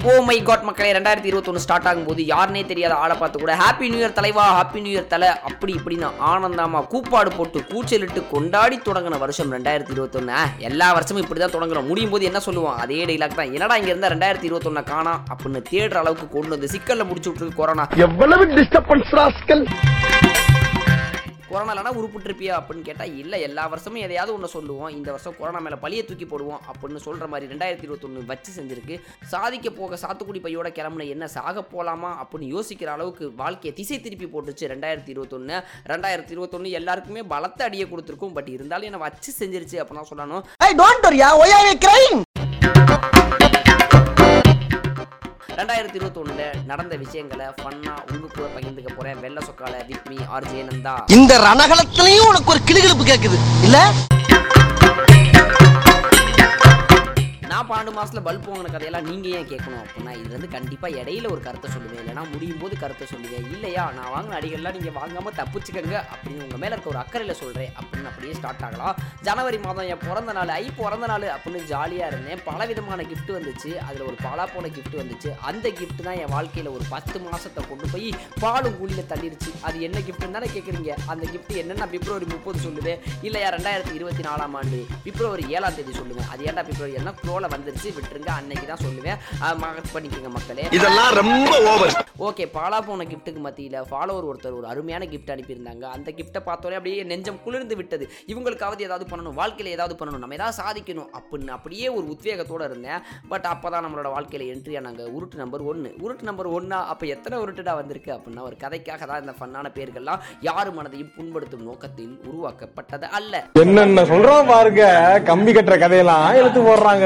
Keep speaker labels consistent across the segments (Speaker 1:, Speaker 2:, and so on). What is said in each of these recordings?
Speaker 1: Oh my God மக்களே ரெண்டாயிரத்தி இருபத்தொன்று ஸ்டார்ட் ஆகும்போது யாருனே தெரியாத ஆளை பார்த்து கூட ஹாப்பி நியூ இயர் தலைவா ஹாப்பி நியூ இயர் தலை அப்படி இப்படின்னு ஆனந்தமா கூப்பாடு போட்டு கூச்சலிட்டு கொண்டாடி தொடங்கின வருஷம் ரெண்டாயிரத்தி இருபத்தொன்னு. எல்லா வருஷமும் இப்படி தான் தொடங்குறோம். முடியும் போது என்ன சொல்லுவோம்? அதே டைலாக் தான். என்னடா இங்க இருந்தா ரெண்டாயிரத்தி இருபத்தொன்னு காணா அப்படின்னு தேடுற அளவுக்கு கொண்டு வந்து சிக்கல்ல முடிச்சு விட்டுருக்கு கொரோனா
Speaker 2: எவ்வளவு டிஸ்டர்பன்ஸ்
Speaker 1: கொரோனா இல்லைனா உருப்பிட்டுருப்பியா அப்படின்னு கேட்டால் இல்லை எல்லா வருஷமும் எதையாவது ஒன்று சொல்லுவோம். இந்த வருஷம் கொரோனா மேலே பழிய தூக்கி போடுவோம் அப்படின்னு சொல்கிற மாதிரி ரெண்டாயிரத்தி இருபத்தொன்று வச்சு செஞ்சிருக்கு. சாதிக்க போக சாத்துக்குடி பையோட கிளம்புன என்ன சாக போகலாமா அப்படின்னு யோசிக்கிற அளவுக்கு வாழ்க்கையை திசை திருப்பி போட்டுச்சு ரெண்டாயிரத்தி இருபத்தொன்று ரெண்டாயிரத்தி இருபத்தொன்று எல்லாருக்குமே பலத்த அடியை கொடுத்துருக்கும். பட் இருந்தாலும் என்ன வச்சு செஞ்சிருச்சு அப்படின்னா சொல்லணும். ரெண்டாயிரத்தி இருபத்தொன்னுல நடந்த விஷயங்களை ஃபன்னா உங்க கூட பகிர்ந்துக்க போறேன். வெள்ள சொக்கால வித் மீ ஆர் ஜெயனந்தா
Speaker 2: இந்த ரணகலத்திலையும் உனக்கு ஒரு கிளுகிழப்பு கேக்குது. இல்ல?
Speaker 1: நான் பன்னெண்டு மாசத்துல பல்ப் வாங்கின கதையெல்லாம் நீங்க ஏன் கேட்கணும் அப்படின்னா இது வந்து கண்டிப்பா இடையில ஒரு கருத்தை சொல்லுவேன் இல்லைன்னா முடியும் போது கருத்தை சொல்லுவேன் இல்லையா நான் வாங்கின அடிகள்லாம் நீங்க வாங்காம தப்பிச்சுக்கங்க அப்படின்னு உங்க மேல இருக்க ஒரு அக்கறையில சொல்றேன் அப்படின்னு அப்படியே ஸ்டார்ட் ஆகலாம். ஜனவரி மாதம் என் பிறந்த நாள் ஐ பிறந்த நாள் அப்படின்னு ஜாலியா இருந்தேன். பல விதமான கிஃப்ட் வந்துச்சு. அதுல ஒரு பாலா போன கிஃப்ட் வந்துச்சு. அந்த கிஃப்ட் தான் என் வாழ்க்கையில ஒரு பத்து மாசத்தை கொண்டு போய் பாலும் கூலியில தள்ளிடுச்சு அது என்ன கிஃப்ட்னு தானே கேட்குறீங்க அந்த கிஃப்ட் என்னன்னா பிப்ரவரி முப்பது சொல்லுவேன். இல்லையா ரெண்டாயிரத்தி இருபத்தி நாலாம் ஆண்டு பிப்ரவரி ஏழாம் தேதி சொல்லுவேன். அது ஏன்டா பிப்ரவரி? என்ன க்ரோல வந்துருச்சு விட்டுருங்க அன்னைக்கு தான் சொல்லுவேன். மார்க் பண்ணிக்கோங்க மக்களே.
Speaker 2: இதெல்லாம் ரொம்ப ஓவர்
Speaker 1: ஓகே பாலா போன கிஃப்ட்டுக்கு மத்தியில் ஃபாலோவர் ஒருத்தர் ஒரு அருமையான கிஃப்ட் அனுப்பியிருந்தாங்க. அந்த கிஃப்ட்டை பார்த்தோன்னே அப்படியே நெஞ்சம் குளிர்ந்து விட்டது. இவங்களுக்காவது ஏதாவது பண்ணணும் வாழ்க்கையில் ஏதாவது பண்ணணும் நம்ம ஏதாவது சாதிக்கணும் அப்படின்னு அப்படியே ஒரு உத்வேகத்தோடு இருந்தேன். பட் அப்போ தான் நம்மளோட வாழ்க்கையில் என்ட்ரி ஆனாங்க உருட்டு நம்பர் ஒன்று உருட்டு நம்பர் ஒன்றா அப்போ எத்தனை உருட்டுடா வந்திருக்கு அப்படின்னா ஒரு கதைக்காக தான் இந்த ஃபன்னான பேர்கள்லாம் யார் மனதையும் புண்படுத்தும் நோக்கத்தில் உருவாக்கப்பட்டது அல்ல.
Speaker 3: என்னென்ன சொல்றோம் பாருங்க கம்பி கட்டுற கதையெல்லாம் எடுத்து போடுறாங்க.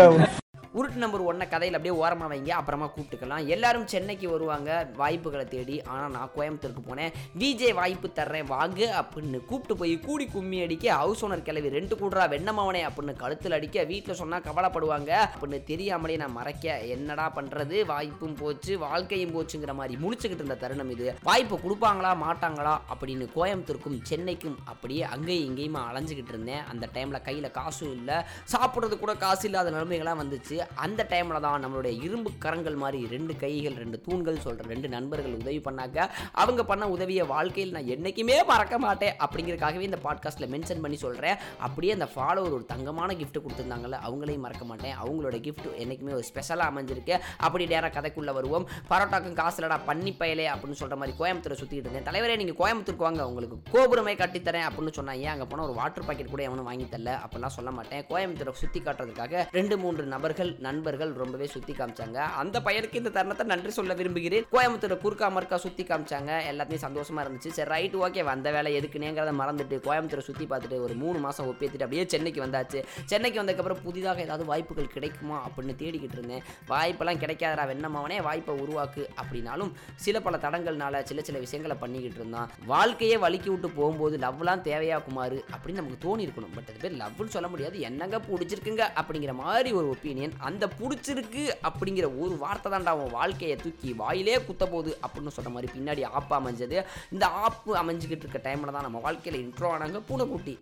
Speaker 1: உருட்டு நம்பர் ஒன்றை கதையில் அப்படியே ஓரமாக வைங்க அப்புறமா கூப்பிட்டுக்கலாம். எல்லாரும் சென்னைக்கு வருவாங்க வாய்ப்புகளை தேடி. ஆனால் நான் கோயம்புத்தூருக்கு போனேன். விஜே வாய்ப்பு தர்றேன் வாங்க அப்படின்னு கூப்பிட்டு போய் கூடி கும்மி அடிக்க ஹவுஸ் ஓனர் கிளவி ரெண்டு கூடுறா வெண்ணமாவனே அப்படின்னு கழுத்தில் அடிக்க வீட்டில் சொன்னால் கவலைப்படுவாங்க அப்படின்னு தெரியாமலே நான் மறைக்க என்னடா பண்ணுறது வாய்ப்பும் போச்சு வாழ்க்கையும் போச்சுங்கிற மாதிரி முடிச்சுக்கிட்டு இருந்த தருணம் இது. வாய்ப்பு கொடுப்பாங்களா மாட்டாங்களா அப்படின்னு கோயம்புத்தூருக்கும் சென்னைக்கும் அப்படியே அங்கேயும் இங்கேயுமா அலைஞ்சிக்கிட்டு இருந்தேன். அந்த டைமில் கையில் காசும் இல்லை. சாப்பிட்றது கூட காசு இல்லாத நிலைமைகள்லாம் வந்துச்சு. அந்த டைமில் தான் நம்மளுடைய இரும்பு கரங்கள் மாதிரி ரெண்டு கைகள் ரெண்டு தூண்கள் சொல்கிற ரெண்டு நண்பர்கள் உதவி பண்ணாக்க அவங்க பண்ண உதவியை வாழ்க்கையில் நான் என்றைக்குமே மறக்க மாட்டேன் அப்படிங்கிறக்காகவே இந்த பாட்காஸ்ட்டில் மென்ஷன் பண்ணி சொல்கிறேன் அப்படியே அந்த ஃபாலோவர் ஒரு தங்கமான கிஃப்ட் கொடுத்துருந்தாங்கல்ல அவங்களையும் மறக்க மாட்டேன். அவங்களோட கிஃப்ட் என்றைக்குமே ஒரு ஸ்பெஷலாக அமைஞ்சிருக்கு. அப்படி நேராக கதைக்குள்ளே வருவோம். பரோட்டாக்கும் காசுலடா பண்ணி பயலே அப்படின்னு சொல்கிற மாதிரி கோயம்புத்தூரை சுற்றிட்டு இருந்தேன். தலைவரே நீங்கள் கோயம்புத்தூருக்கு வாங்க உங்களுக்கு கோபுரமே கட்டித்தரேன் அப்படின்னு சொன்னாங்க அங்கே போனால் ஒரு வாட்டர் பாக்கெட் கூட எவனும் வாங்கி தரல? அப்படிலாம் சொல்ல மாட்டேன். கோயம்புத்தூரை சுற்றி காட்டுறதுக்காக ரெண்டு மூன்று நபர்கள் நண்பர்கள் ரொம்பவே சுற்றி காமிச்சாங்க. அந்த பையனுக்கு இந்த தருணத்தை நன்றி சொல்ல விரும்புகிறேன். கோயம்புத்தூர் குறுக்கா மறுக்கா சுற்றி காமிச்சாங்க. எல்லாத்தையும் சந்தோஷமா இருந்துச்சு. சரி ரைட் ஓகே வந்த வேலை எதுக்குனேங்கிறத மறந்துட்டு கோயம்புத்தூரை சுற்றி பார்த்துட்டு ஒரு மூணு மாதம் ஒப்பேத்துட்டு அப்படியே சென்னைக்கு வந்தாச்சு. சென்னைக்கு வந்ததுக்கப்புறம் புதிதாக ஏதாவது வாய்ப்புகள் கிடைக்குமா அப்படின்னு தேடிக்கிட்டு இருந்தேன். வாய்ப்பெல்லாம் கிடைக்காதரா வெண்ணமாவனே வாய்ப்பை உருவாக்கு அப்படின்னாலும் சில பல தடங்கள்னால சில சில விஷயங்களை பண்ணிக்கிட்டு இருந்தான். வாழ்க்கையே வலிக்கி விட்டு போகும்போது லவ்லாம் தேவையா குமார் அப்படின்னு நமக்கு தோணி இருக்கணும் பட் அது பேர் லவ்னு சொல்ல முடியாது. என்னங்க பிடிச்சிருக்குங்க அப்படிங்கிற மாதிரி ஒரு ஒப்பீனியன் அந்த பிடிச்சிருக்கு அப்படிங்கிற ஒரு வார்த்தை தான்டா அவன் வாழ்க்கையை தூக்கி வாயிலே குத்த போகுது அப்படின்னு சொன்ன மாதிரி பின்னாடி ஆப்பு அமைஞ்சது. இந்த ஆப்பு அமைஞ்சுக்கிட்டு இருக்க டைமில் தான் நம்ம வாழ்க்கையில் இன்ட்ரோ ஆனாங்க பூனைக்குட்டி.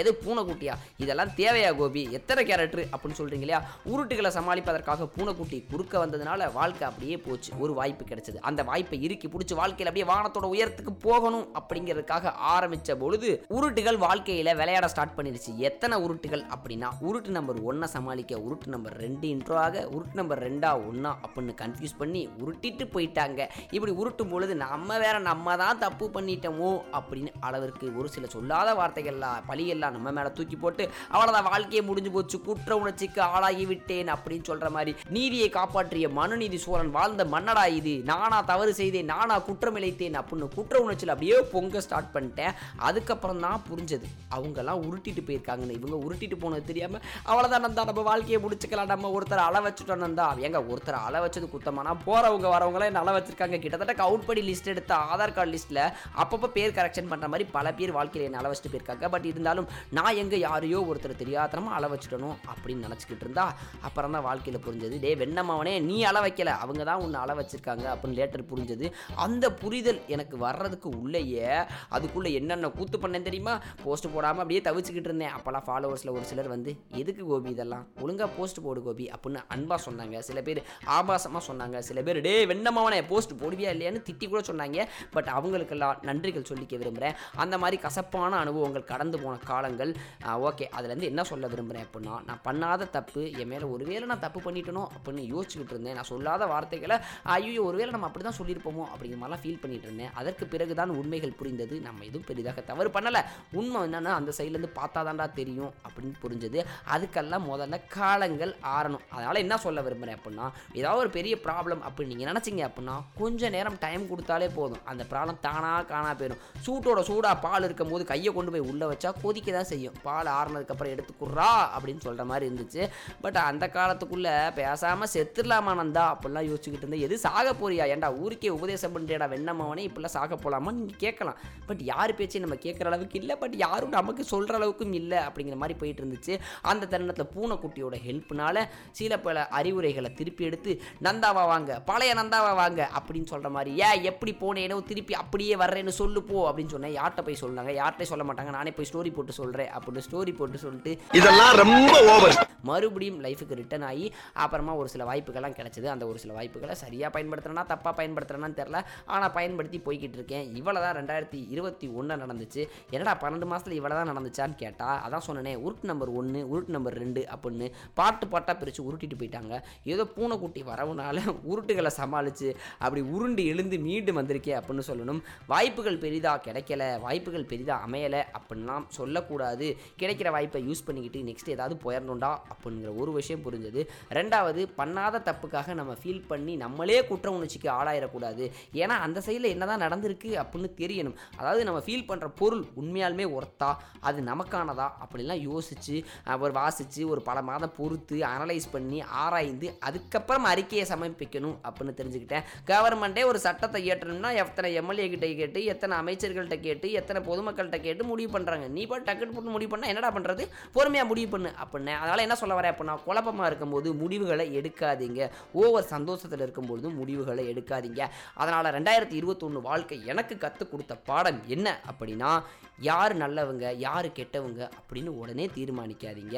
Speaker 1: எது பூனைக்குட்டியா? இதெல்லாம் தேவையா கோபி? எத்தனை கேரக்டர் அப்படின்னு சொல்கிறீங்க இல்லையா? உருட்டுகளை சமாளிப்பதற்காக பூனைக்குட்டி குறுக்க வந்ததுனால வாழ்க்கை அப்படியே போச்சு. ஒரு வாய்ப்பு கிடைச்சது. அந்த வாய்ப்பை இறுக்கி பிடிச்சி வாழ்க்கையில் அப்படியே வானத்தோட உயரத்துக்கு போகணும் அப்படிங்கிறதுக்காக ஆரம்பிச்ச பொழுது உருட்டுகள் வாழ்க்கையில் விளையாட ஸ்டார்ட் பண்ணிடுச்சு எத்தனை உருட்டுகள் அப்படின்னா உருட்டு நம்பர் ஒன்றை சமாளிக்க உருட்டு நம்பர் ரெண்டு இன்ட்ரோ ஆக உருட்டு நம்பர் ரெண்டா ஒன்றா அப்படின்னு கன்ஃபியூஸ் பண்ணி உருட்டிட்டு போயிட்டாங்க. இப்படி உருட்டும் பொழுது நம்ம வேற நம்ம தான் தப்பு பண்ணிட்டோமோ அப்படின்னு அளவிற்கு ஒரு சில சொல்லாத வார்த்தைகள்லாம் பழியெல்லாம் நம்ம மேல தூக்கி போட்டு அவ்வளவுதான் வாழ்க்கையை முடிஞ்சு போச்சு குற்ற உணர்ச்சிக்கு ஆளாகி விட்டேன் அப்படின்னு சொல்ற மாதிரி நீதியை காப்பாற்றிய மனுநீதி சோழன் வாழ்ந்த மன்னடா இது. நானா தவறு செய்தேன் நானா குற்றம் இழைத்தேன் அப்படின்னு குற்ற உணர்ச்சியில் அப்படியே பொங்க ஸ்டார்ட் பண்ணிட்டேன். அதுக்கப்புறம் தான் புரிஞ்சது அவங்கெல்லாம் உருட்டிட்டு போயிருக்காங்கன்னு. இவங்க உருட்டிட்டு போனது தெரியாம அவ்வளவுதான் நந்தா நம்ம வாழ்க்கையை முடிச்சுக்கலாம் நம்ம ஒருத்தர் அள வச்சுட்டோம் நந்தா. ஏங்க ஒருத்தர் அள வச்சது குத்தமானா? போறவங்க வரவங்களே நல்ல வச்சிருக்காங்க? கிட்டத்தட்ட கவுண்ட் படி லிஸ்ட் எடுத்த ஆதார் கார்டு லிஸ்ட்ல அப்பப்போ பேர் கரெக்ஷன் பண்ற மாதிரி பல பேர் வாழ்க்கையில நல்ல வச்சுட்டு போயிருக்காங்க. பட் இருந்தாலும் காரணம் நான் எங்கே யாரையோ ஒருத்தர் தெரியாதனமாக அள வச்சுட்டணும் அப்படின்னு நினச்சிக்கிட்டு இருந்தா அப்புறம் தான் வாழ்க்கையில் புரிஞ்சது. டே வெண்ணமாவனே நீ அள வைக்கல. அவங்க தான் உன்னை அள வச்சிருக்காங்க அப்படின்னு லேட்டர் புரிஞ்சது. அந்த புரிதல் எனக்கு வர்றதுக்கு உள்ளேயே அதுக்குள்ளே என்னென்ன கூத்து பண்ணேன் தெரியுமா? போஸ்ட் போடாமல் அப்படியே தவிச்சுக்கிட்டு இருந்தேன். அப்போல்லாம் ஃபாலோவர்ஸில் ஒரு சிலர் வந்து எதுக்கு கோபி இதெல்லாம்? ஒழுங்காக போஸ்ட் போடு கோபி அப்படின்னு அன்பாக சொன்னாங்க. சில பேர் ஆபாசமாக சொன்னாங்க. சில பேர் டே வெண்ணமாவனே போஸ்ட் போடுவியா இல்லையான்னு திட்டி கூட சொன்னாங்க. பட் அவங்களுக்கெல்லாம் நன்றிகள் சொல்லிக்க விரும்புகிறேன் அந்த மாதிரி கசப்பான அனுபவங்கள் கடந்து போன காலங்கள். ஓகே. அதுலேருந்து என்ன சொல்ல விரும்புகிறேன் அப்படின்னா நான் பண்ணாத தப்பு என் மேலே ஒருவேளை நான் தப்பு பண்ணிட்டனோ அப்படின்னு யோசிச்சுக்கிட்டு இருந்தேன். நான் சொல்லாத வார்த்தைகளை ஐயோ ஒருவேளை நம்ம அப்படி தான் சொல்லியிருப்போமோ அப்படிங்கிற மாதிரிலாம் ஃபீல் பண்ணிட்டு இருந்தேன். அதற்கு பிறகு தான் உண்மைகள் புரிந்தது. நம்ம எதுவும் பெரிதாக தவறு பண்ணலை. உண்மை என்னென்னா அந்த சைட்லேருந்து பார்த்தா தான்டா தெரியும் அப்படின்னு புரிஞ்சது. அதுக்கெல்லாம் முதல்ல காலங்கள் ஆறணும். அதனால் என்ன சொல்ல விரும்புகிறேன் அப்படின்னா ஏதாவது ஒரு பெரிய ப்ராப்ளம் அப்படின்னு நீங்கள் நினச்சிங்க அப்படின்னா கொஞ்சம் நேரம் டைம் கொடுத்தாலே போதும். அந்த ப்ராப்ளம் தானாக காணா போயிடும். சூட்டோட சூடாக பால் இருக்கும் போது கையை கொண்டு போய் உள்ளே வச்சா கொதிக்க தான் செய்யும். பால் ஆறுனதுக்கப்புறம் எடுத்துக்குறா அப்படின்னு சொல்கிற மாதிரி இருந்துச்சு. பட் அந்த காலத்துக்குள்ளே பேசாமல் செத்துடலாமா நந்தா? அப்படிலாம் யோசிச்சுக்கிட்டு இருந்தேன். எது சாக போறியா? ஏன்டா ஊருக்கே உபதேசம் பண்ணுறியாடா வெண்ணமாவனே? இப்படிலாம் சாக போகலாமா நீங்கள் கேட்கலாம். பட் யார் பேச்சையும் நம்ம கேட்குற அளவுக்கு இல்லை. பட் யாரும் நமக்கு சொல்கிற அளவுக்கும் இல்லை அப்படிங்கிற மாதிரி போயிட்டு இருந்துச்சு. அந்த தருணத்தில் பூனைக்குட்டியோட ஹெல்ப்னால சில பல அறிவுரைகளை திருப்பி எடுத்து நந்தாவா வாங்க. பழைய நந்தாவா வாங்க. அப்படின்னு சொல்கிற மாதிரி ஏன் எப்படி போனேனோ திருப்பி அப்படியே வர்றேன்னு சொல்லு போ. அப்படின்னு சொன்னேன். யார்கிட்ட போய் சொன்னாங்க? யார்கிட்ட சொல்ல மாட்டாங்க. நானே போய் ஸ்டோரி போட்டு சொல்கிறேன் அப்படின்னு ஸ்டோரி போட்டு சொல்லிட்டு
Speaker 2: இதெல்லாம் ரொம்ப ஓவர்
Speaker 1: மறுபடியும் லைஃபுக்கு ரிட்டர்ன் ஆகி அப்புறமா ஒரு சில வாய்ப்புகள்லாம் கிடைச்சது. அந்த ஒரு சில வாய்ப்புகளை சரியாக பயன்படுத்துறேன்னா தப்பாக பயன்படுத்துறேன்னு தெரில ஆனால் பயன்படுத்தி போய்கிட்டு இருக்கேன். இவ்வளோ தான் ரெண்டாயிரத்தி இருபத்தி ஒன்று நடந்துச்சு. என்னடா பன்னெண்டு மாதத்தில் இவ்வளோ தான் நடந்துச்சான்னு கேட்டால் அதான் சொன்னேனே உருட்டு நம்பர் ஒன்று உருட்டு நம்பர் ரெண்டு அப்படின்னு பாட்டு பாட்டாக பிரித்து உருட்டிட்டு போயிட்டாங்க. ஏதோ பூனைக்குட்டி வரவுனால உருட்டுகளை சமாளித்து அப்படி உருண்டு எழுந்து மீண்டும் வந்திருக்கேன் அப்படின்னு சொல்லணும். வாய்ப்புகள் பெரிதாக கிடைக்கல வாய்ப்புகள் பெரிதாக அமையலை அப்படின்லாம் விடக்கூடாது கிடைக்கிற வாய்ப்பை யூஸ் பண்ணிக்கிட்டு நெக்ஸ்ட் ஏதாவது போயிடணும்டா அப்படிங்கிற ஒரு விஷயம் புரிஞ்சது. ரெண்டாவது பண்ணாத தப்புக்காக நம்ம ஃபீல் பண்ணி நம்மளே குற்ற உணர்ச்சிக்கு ஆளாயிடக்கூடாது ஏன்னா அந்த சைடில் என்னதான் நடந்திருக்கு அப்படின்னு தெரியணும். அதாவது நம்ம ஃபீல் பண்ணுற பொருள் உண்மையாலுமே ஒர்த்தா? அது நமக்கானதா? அப்படிலாம் யோசித்து ஒரு வாசித்து ஒரு பல மாதம் பொறுத்து அனலைஸ் பண்ணி ஆராய்ந்து அதுக்கப்புறம் அறிக்கையை சமர்ப்பிக்கணும் அப்படின்னு தெரிஞ்சுக்கிட்டேன். கவர்மெண்ட்டே ஒரு சட்டத்தை இயற்றணும்னா எத்தனை எம்எல்ஏ கிட்ட கேட்டு எத்தனை அமைச்சர்கள்ட்ட கேட்டு எத்தனை பொதுமக்கள்கிட்ட கேட்டு முடிவு பண்ணுறாங்க நீ பாட்டு டக்குன்னு போட்டு முடிவு பண்ணால் என்னடா பண்ணுறது பொறுமையாக முடிவு பண்ணு. அப்படின்னு அதனால் என்ன சொல்ல வரேன் அப்படின்னா குழப்பமாக இருக்கும்போது முடிவுகளை எடுக்காதீங்க. ஓவர் சந்தோஷத்தில் இருக்கும்போது முடிவுகளை எடுக்காதீங்க. அதனால் ரெண்டாயிரத்தி இருபத்தொன்று வாழ்க்கை எனக்கு கற்றுக் கொடுத்த பாடம் என்ன அப்படின்னா யார் நல்லவங்க யார் கெட்டவங்க அப்படின்னு உடனே தீர்மானிக்காதீங்க.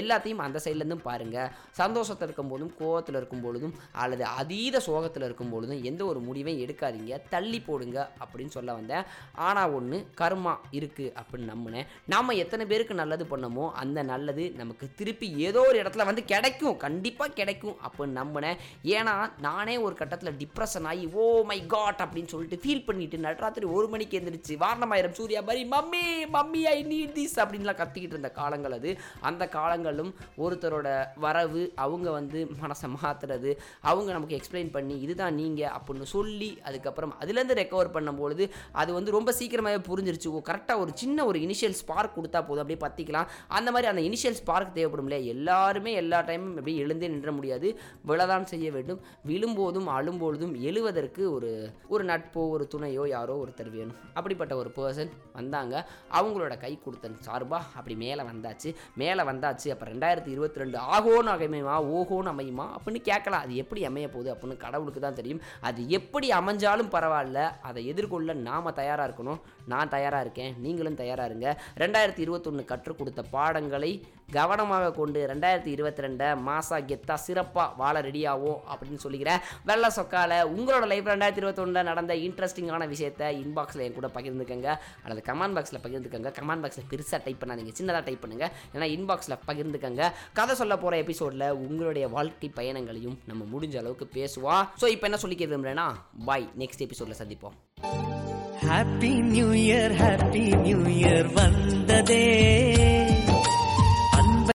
Speaker 1: எல்லாத்தையும் அந்த சைட்லேருந்தும் பாருங்கள் சந்தோஷத்தில் இருக்கும்போதும் கோவத்தில் இருக்கும் பொழுதும் அல்லது அதீத சோகத்தில் இருக்கும் பொழுதும் எந்த ஒரு முடிவையும் எடுக்காதீங்க. தள்ளி போடுங்க அப்படின்னு சொல்ல வந்தேன். ஆனால் ஒன்று கர்மா இருக்குது அப்படின்னு நம்பினேன். நாம் எத்தனை பேருக்கு நல்லது பண்ணமோ அந்த நல்லது நமக்கு திருப்பி ஏதோ ஒரு இடத்துல வந்து கிடைக்கும். கண்டிப்பாக கிடைக்கும். அப்படின்னு நம்பினேன் ஏன்னா நானே ஒரு கட்டத்தில் டிப்ரெஷன் ஆகி ஓ மை காட் அப்படின்னு சொல்லிட்டு ஃபீல் பண்ணிட்டு நடுராத்திரி ஒரு மணிக்கு எந்திரிச்சு வாரணமாயிரம் சூர்யா மாதிரி mummy mummy I need this அப்படின்லாம் கத்திக்கிட்டு இருந்த காலங்கள் அது. அந்த காலங்களும் ஒருத்தரோட வரவு அவங்க வந்து மனசை மாற்றுறது அவங்க நமக்கு எக்ஸ்பிளைன் பண்ணி இதுதான் நீங்கள் அப்படின்னு சொல்லி அதுக்கப்புறம் அதுலேருந்து ரெக்கவர் பண்ணும்பொழுது அது வந்து ரொம்ப சீக்கிரமாகவே புரிஞ்சிருச்சு. ஓ கரெக்டாக ஒரு சின்ன ஒரு இனிஷியல் ஸ்பார்க் கொடுத்தா போதும். அப்படியே பற்றிக்கலாம் அந்த மாதிரி அந்த இனிஷியல் ஸ்பார்க் தேவைப்படும் இல்லையா எல்லாருமே எல்லா டைமும் அப்படியே எழுந்தே நின்ற முடியாது. விழதான் செய்ய வேண்டும். விழும்போதும் அழும்பொழுதும் எழுவதற்கு ஒரு ஒரு நட்போ ஒரு துணையோ யாரோ ஒருத்தர் வேணும். அப்படிப்பட்ட ஒரு பர்சன் வந்தாங்க. அவங்களோட கை கொடுத்தன் சார்பாக அப்படி மேலே வந்தாச்சு. மேலே வந்தாச்சு. அப்போ ரெண்டாயிரத்தி இருபத்தி ரெண்டு ஆகோன்னு அமையுமா ஓஹோன்னு அமையுமா அப்படின்னு கேட்கலாம். அது எப்படி அமைய போகுது அப்படின்னு கடவுளுக்கு தான் தெரியும். அது எப்படி அமைஞ்சாலும் பரவாயில்ல. அதை எதிர்கொள்ள நாம் தயாராக இருக்கணும். நான் தயாராக இருக்கேன். நீங்களும் தயாராக இருங்க. ரெண்டாயிரத்தி ரெண்டாயிரத்தி இருபத்தொன்று கற்றுக் கொடுத்த பாடங்களை கவனமாக கொண்டு ரெண்டாயிரத்தி இருபத்தி ரெண்டை மாசா கெத்தா சிறப்பாக வாழ ரெடியாகும் அப்படின்னு சொல்லிக்கிறேன் வெள்ள சொக்கால உங்களோட லைஃப் ரெண்டாயிரத்தி இருபத்தொன்னில் நடந்த இன்ட்ரெஸ்டிங்கான விஷயத்தை இன்பாக்ஸில் என் கூட பகிர்ந்துக்கங்க. அல்லது கமெண்ட் பாக்ஸில் பகிர்ந்துக்கங்க. கமெண்ட் பாக்ஸில் பெருசாக டைப் பண்ணாதீங்க. சின்னதாக டைப் பண்ணுங்க. ஏன்னா இன்பாக்ஸில் பகிர்ந்துக்கங்க. கதை சொல்ல போகிற எபிசோடில் உங்களுடைய வாழ்க்கை பயணங்களையும் நம்ம முடிஞ்ச அளவுக்கு பேசுவோம் ஸோ இப்போ என்ன சொல்லிக்க விரும்புகிறேன்னா பாய் நெக்ஸ்ட் எபிசோடில் சந்திப்போம்.
Speaker 4: Happy new year happy new year வந்ததே